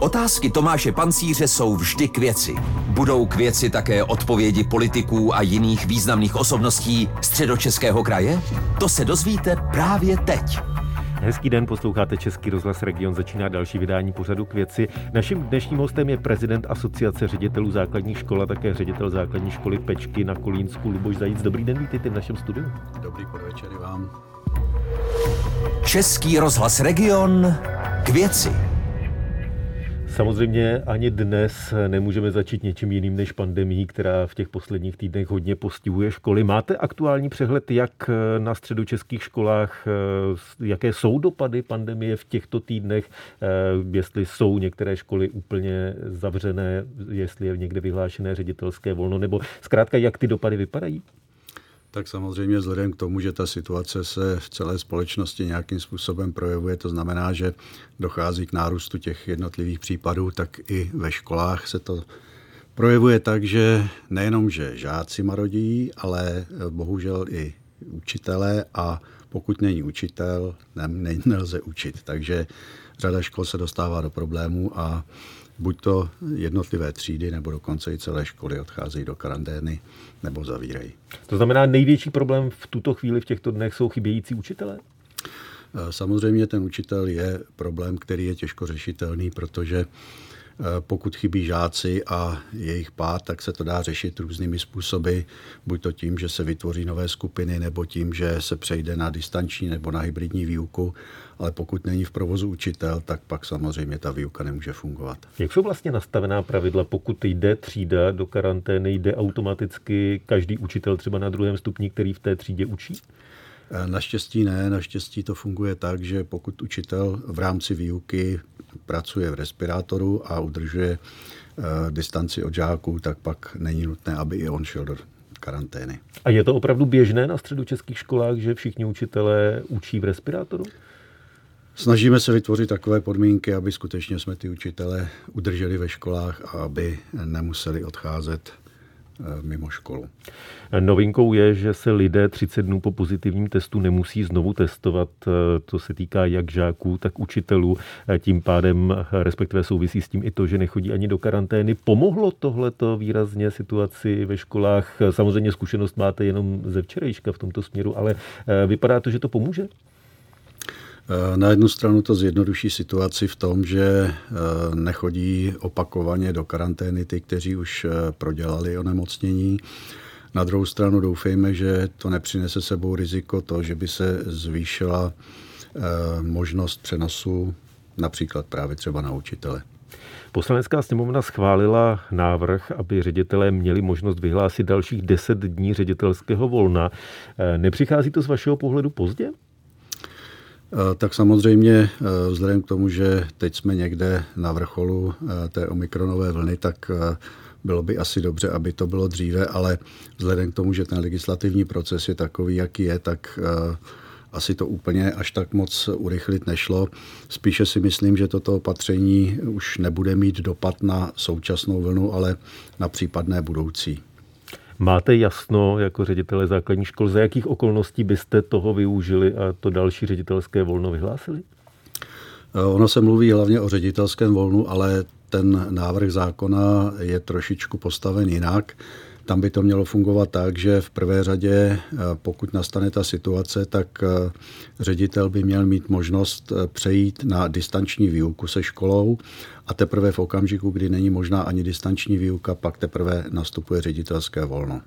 Otázky Tomáše Pancíře jsou vždy k věci. Budou k věci také odpovědi politiků a jiných významných osobností středočeského kraje? To se dozvíte právě teď. Hezký den, posloucháte Český rozhlas Region, začíná další vydání pořadu k věci. Naším dnešním hostem je prezident Asociace ředitelů základních škol a také ředitel základní školy Pečky na Kolínsku Luboš Zajíc. Dobrý den, vítejte v našem studiu. Dobrý podvečer vám. Český rozhlas Region k věci. Samozřejmě ani dnes nemůžeme začít něčím jiným než pandemí, která v těch posledních týdnech hodně postihuje školy. Máte aktuální přehled, jak na středočeských školách, jaké jsou dopady pandemie v těchto týdnech, jestli jsou některé školy úplně zavřené, jestli je někde vyhlášené ředitelské volno, nebo zkrátka, jak ty dopady vypadají? Tak samozřejmě vzhledem k tomu, že ta situace se v celé společnosti nějakým způsobem projevuje, to znamená, že dochází k nárůstu těch jednotlivých případů, tak i ve školách se to projevuje tak, že nejenom, že žáci marodí, ale bohužel i učitelé a pokud není učitel, ne, nelze učit. Takže řada škol se dostává do problémů a buď to jednotlivé třídy, nebo dokonce i celé školy odcházejí do karantény nebo zavírají. To znamená, největší problém v tuto chvíli v těchto dnech jsou chybějící učitelé? Samozřejmě ten učitel je problém, který je těžko řešitelný, protože Eh, pokud chybí žáci a jejich pád, tak se to dá řešit různými způsoby, buď to tím, že se vytvoří nové skupiny, nebo tím, že se přejde na distanční nebo na hybridní výuku, ale pokud není v provozu učitel, tak pak samozřejmě ta výuka nemůže fungovat. Jak jsou vlastně nastavená pravidla, pokud jde třída do karantény, jde automaticky každý učitel třeba na druhém stupni, který v té třídě učí? Eh, naštěstí ne, naštěstí to funguje tak, že pokud učitel v rámci výuky pracuje v respirátoru a udržuje uh, distanci od žáků, tak pak není nutné, aby i on šel do karantény. A je to opravdu běžné na středu českých školách, že všichni učitelé učí v respirátoru? Snažíme se vytvořit takové podmínky, aby skutečně jsme ty učitele udrželi ve školách a aby nemuseli odcházet Eh, mimo školu. Novinkou je, že se lidé 30 dnů po pozitivním testu nemusí znovu testovat. Eh, to se týká jak žáků, tak učitelů. Eh, tím pádem, respektive souvisí s tím i to, že nechodí ani do karantény. Pomohlo tohleto výrazně situaci ve školách? Samozřejmě zkušenost máte jenom ze včerejška v tomto směru, ale vypadá to, že to pomůže? Eh, na jednu stranu to zjednoduší situaci v tom, že eh, nechodí opakovaně do karantény ty, kteří už eh, prodělali onemocnění. Na druhou stranu doufejme, že to nepřinese sebou riziko to, že by se zvýšila možnost přenosu například právě třeba na učitele. Poslanecká sněmovna schválila návrh, aby ředitelé měli možnost vyhlásit dalších 10 dní ředitelského volna. Nepřichází to z vašeho pohledu pozdě? Eh, tak samozřejmě eh, vzhledem k tomu, že teď jsme někde na vrcholu eh, té omikronové vlny, tak bylo by asi dobře, aby to bylo dříve, ale vzhledem k tomu, že ten legislativní proces je takový, jaký je, tak asi to úplně až tak moc urychlit nešlo. Spíše si myslím, že toto opatření už nebude mít dopad na současnou vlnu, ale na případné budoucí. Máte jasno jako ředitele základní škol, za jakých okolností byste toho využili a to další ředitelské volno vyhlásili? Ono se mluví hlavně o ředitelském volnu, ale ten návrh zákona je trošičku postaven jinak. Tam by to mělo fungovat tak, že v prvé řadě, eh, pokud nastane ta situace, tak eh, ředitel by měl mít možnost eh, přejít na distanční výuku se školou a teprve v okamžiku, kdy není možná ani distanční výuka, pak teprve nastupuje ředitelské volno.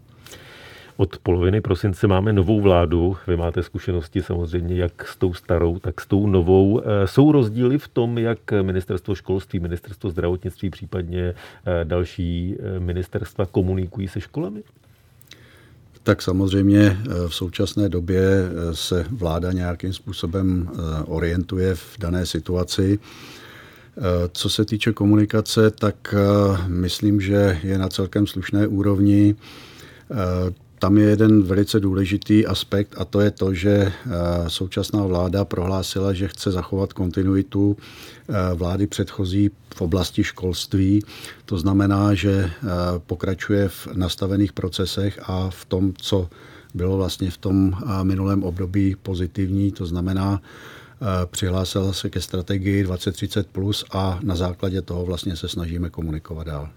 Od poloviny prosince máme novou vládu. Vy máte zkušenosti samozřejmě jak s tou starou, tak s tou novou. Eh, jsou rozdíly v tom, jak ministerstvo školství, ministerstvo zdravotnictví, případně eh, další eh, ministerstva komunikují se školami? Tak samozřejmě v současné době se vláda nějakým způsobem orientuje v dané situaci. Co se týče komunikace, tak myslím, že je na celkem slušné úrovni tam je jeden velice důležitý aspekt a to je to, že eh, současná vláda prohlásila, že chce zachovat kontinuitu eh, vlády předchozí v oblasti školství. To znamená, že eh, pokračuje v nastavených procesech a v tom, co bylo vlastně v tom minulém období pozitivní, to znamená přihlásil se ke strategii 2030 plus a na základě toho vlastně se snažíme komunikovat dál.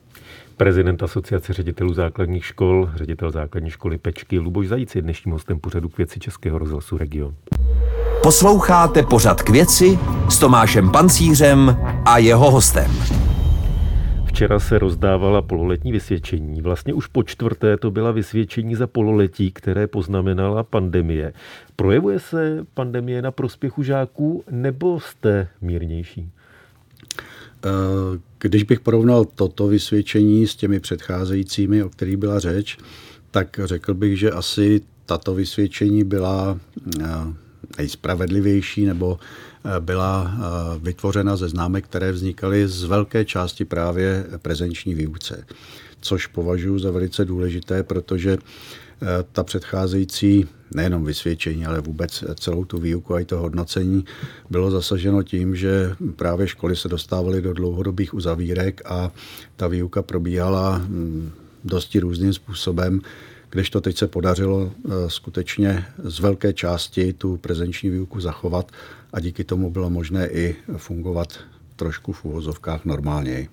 Prezident Asociace ředitelů základních škol, ředitel základní školy Pečky Luboš Zajíc je dnešním hostem pořadu k věci Českého rozhlasu Region. Posloucháte pořad k věci s Tomášem Pancířem a jeho hostem. Včera se rozdávala pololetní vysvědčení. Vlastně už po čtvrté to byla vysvědčení za pololetí, které poznamenala pandemie. Projevuje se pandemie na prospěchu žáků nebo jste mírnější? Eh, když bych porovnal toto vysvědčení s těmi předcházejícími, o kterých byla řeč, tak řekl bych, že asi tato vysvědčení byla eh, nejspravedlivější nebo eh, byla vytvořena ze známek, které vznikaly z velké části právě prezenční výuce, což považuji za velice důležité, protože ta předcházející nejenom vysvědčení, ale vůbec celou tu výuku a i to hodnocení bylo zasaženo tím, že právě školy se dostávaly do dlouhodobých uzavírek a ta výuka probíhala mm, dosti různým způsobem, kdežto teď se podařilo eh, skutečně z velké části tu prezenční výuku zachovat a díky tomu bylo možné i fungovat trošku v úvozovkách normálněji.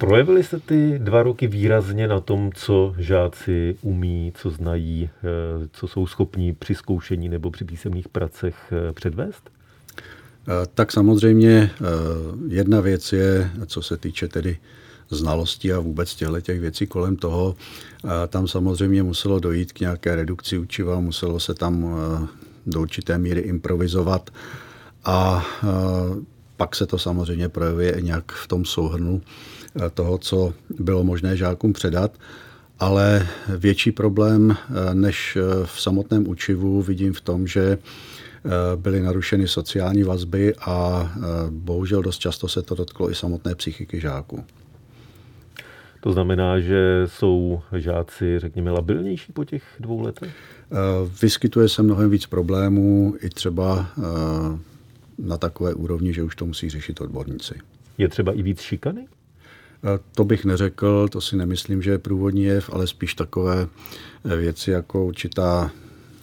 Projevily se ty dva roky výrazně na tom, co žáci umí, co znají, eh, co jsou schopní při zkoušení nebo při písemných pracech eh, předvést? Eh, tak samozřejmě jedna věc je, co se týče tedy znalostí a vůbec těchto těch věcí kolem toho. Tam samozřejmě muselo dojít k nějaké redukci učiva, muselo se tam do určité míry improvizovat a pak se to samozřejmě projevuje nějak v tom souhrnu toho, co bylo možné žákům předat. Ale větší problém eh, než eh, v samotném učivu vidím v tom, že byly narušeny sociální vazby a bohužel dost často se to dotklo i samotné psychiky žáků. To znamená, že jsou žáci, řekněme, labilnější po těch dvou letech? Vyskytuje se mnohem víc problémů, i třeba na takové úrovni, že už to musí řešit odborníci. Je třeba i víc šikany? To bych neřekl, to si nemyslím, že je průvodní jev, ale spíš takové eh, věci jako určitá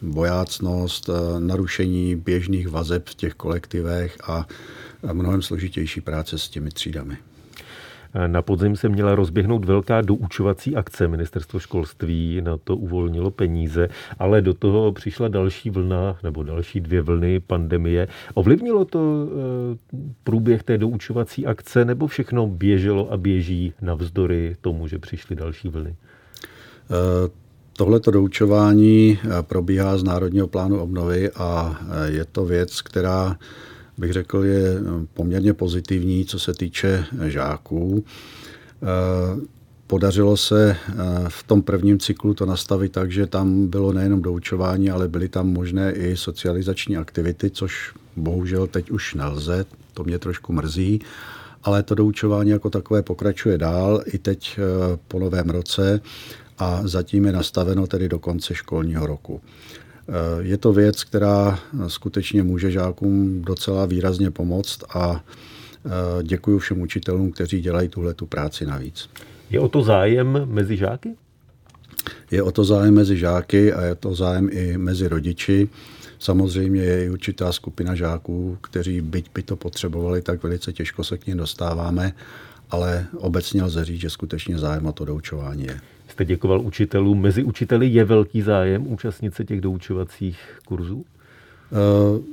bojácnost, eh, narušení běžných vazeb v těch kolektivech a mnohem složitější práce s těmi třídami. Na podzim se měla rozběhnout velká doučovací akce. Ministerstvo školství na to uvolnilo peníze, ale do toho přišla další vlna nebo další dvě vlny pandemie. Ovlivnilo to eh, průběh té doučovací akce nebo všechno běželo a běží navzdory tomu, že přišly další vlny? Uh... Tohleto doučování eh, probíhá z Národního plánu obnovy a je to věc, která bych řekl, je eh, poměrně pozitivní, co se týče eh, žáků. Eh, podařilo se v tom prvním cyklu to nastavit tak, že tam bylo nejenom doučování, ale byly tam možné i socializační aktivity, což bohužel teď už nelze, to mě trošku mrzí, ale to doučování jako takové pokračuje dál i teď po novém roce a zatím je nastaveno tedy do konce školního roku. Je to věc, která skutečně může žákům docela výrazně pomoct a e, děkuji všem učitelům, kteří dělají tuhle tu práci navíc. Je o to zájem mezi žáky? Je o to zájem mezi žáky a je to zájem i mezi rodiči. Samozřejmě je i určitá skupina žáků, kteří byť by to potřebovali, tak velice těžko se k ním dostáváme, ale obecně lze říct, že skutečně zájem o to doučování je jste děkoval učitelům. Mezi učiteli je velký zájem účastnit se těch doučovacích kurzů? Uh,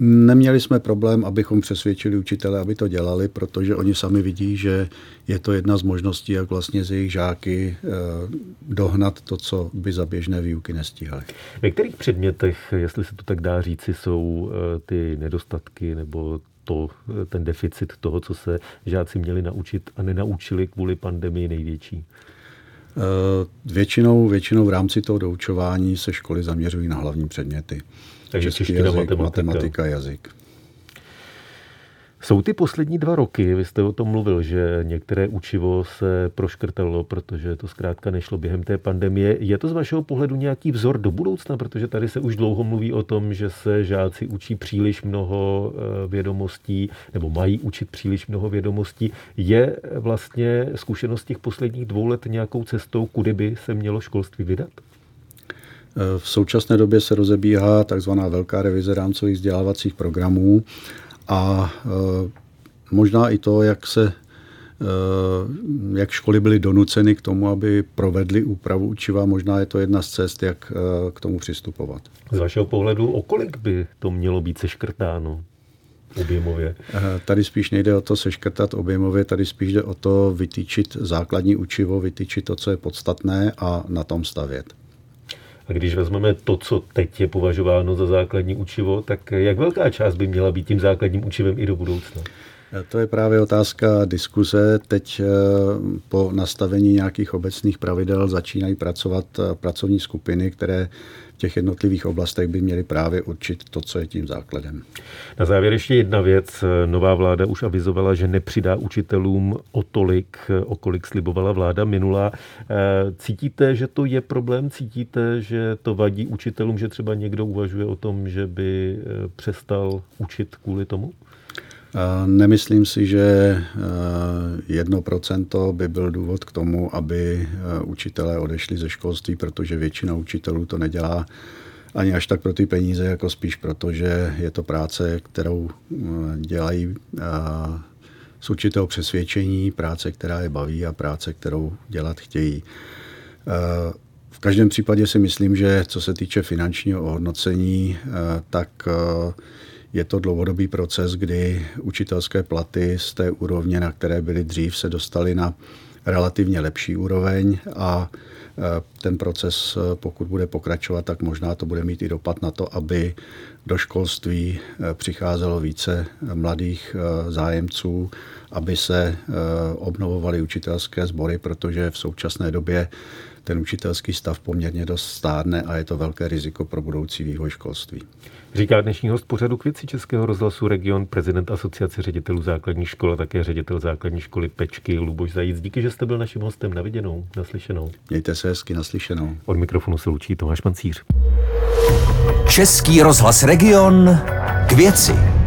Neměli jsme problém, abychom přesvědčili učitele, aby to dělali, protože oni sami vidí, že je to jedna z možností, jak vlastně z jejich žáky eh, dohnat to, co by za běžné výuky nestíhali. Ve kterých předmětech, jestli se to tak dá říci, jsou eh, ty nedostatky nebo to, ten deficit toho, co se žáci měli naučit a nenaučili kvůli pandemii největší? Eh, většinou, většinou v rámci toho doučování se školy zaměřují na hlavní předměty. Takže Český jazyk, matematika. matematika, jazyk. Jsou ty poslední dva roky, vy jste o tom mluvil, že některé učivo se proškrtalo, protože to zkrátka nešlo během té pandemie. Je to z vašeho pohledu nějaký vzor do budoucna, protože tady se už dlouho mluví o tom, že se žáci učí příliš mnoho eh, vědomostí, nebo mají učit příliš mnoho vědomostí. Je vlastně zkušenost těch posledních dvou let nějakou cestou, kudy by se mělo školství vydat? V současné době se rozebíhá takzvaná velká revize rámcových vzdělávacích programů a možná i to, jak se jak školy byly donuceny k tomu, aby provedly úpravu učiva. Možná je to jedna z cest, jak k tomu přistupovat. Z vašeho pohledu, o kolik by to mělo být seškrtáno? objemově? Tady spíš nejde o to seškrtat objemově, tady spíš jde o to vytýčit základní učivo, vytýčit to, co je podstatné a na tom stavět. A když vezmeme to, co teď je považováno za základní učivo, tak jak velká část by měla být tím základním učivem i do budoucna? To je právě otázka diskuze. Teď eh, po nastavení nějakých obecných pravidel začínají pracovat eh, pracovní skupiny, které v těch jednotlivých oblastech by měly právě určit to, co je tím základem. Na závěr ještě jedna věc. Nová vláda už avizovala, že nepřidá učitelům o tolik, o kolik slibovala vláda minulá. Eh, cítíte, že to je problém? Cítíte, že to vadí učitelům, že třeba někdo uvažuje o tom, že by přestal učit kvůli tomu? Nemyslím si, že 1% by byl důvod k tomu, aby učitelé odešli ze školství, protože většina učitelů to nedělá ani až tak pro ty peníze, jako spíš proto, že je to práce, kterou dělají z určitého přesvědčení, práce, která je baví a práce, kterou dělat chtějí. V každém případě si myslím, že co se týče finančního ohodnocení, tak je to dlouhodobý proces, kdy učitelské platy z té úrovně, na které byly dřív, se dostaly na relativně lepší úroveň a e, ten proces, e, pokud bude pokračovat, tak možná to bude mít i dopad na to, aby do školství e, přicházelo více mladých zájemců, aby se obnovovaly učitelské sbory, protože v současné době ten učitelský stav poměrně dost stárne a je to velké riziko pro budoucí vývoj školství. Říká dnešní host pořadu k věci Českého rozhlasu Region, prezident Asociace ředitelů základní školy a také ředitel základní školy Pečky Luboš Zajíc. Díky, že jste byl naším hostem. Na viděnou, naslyšenou. Mějte se hezky, naslyšenou. Od mikrofonu se lučí Tomáš Mancíř. Český rozhlas Region k věci.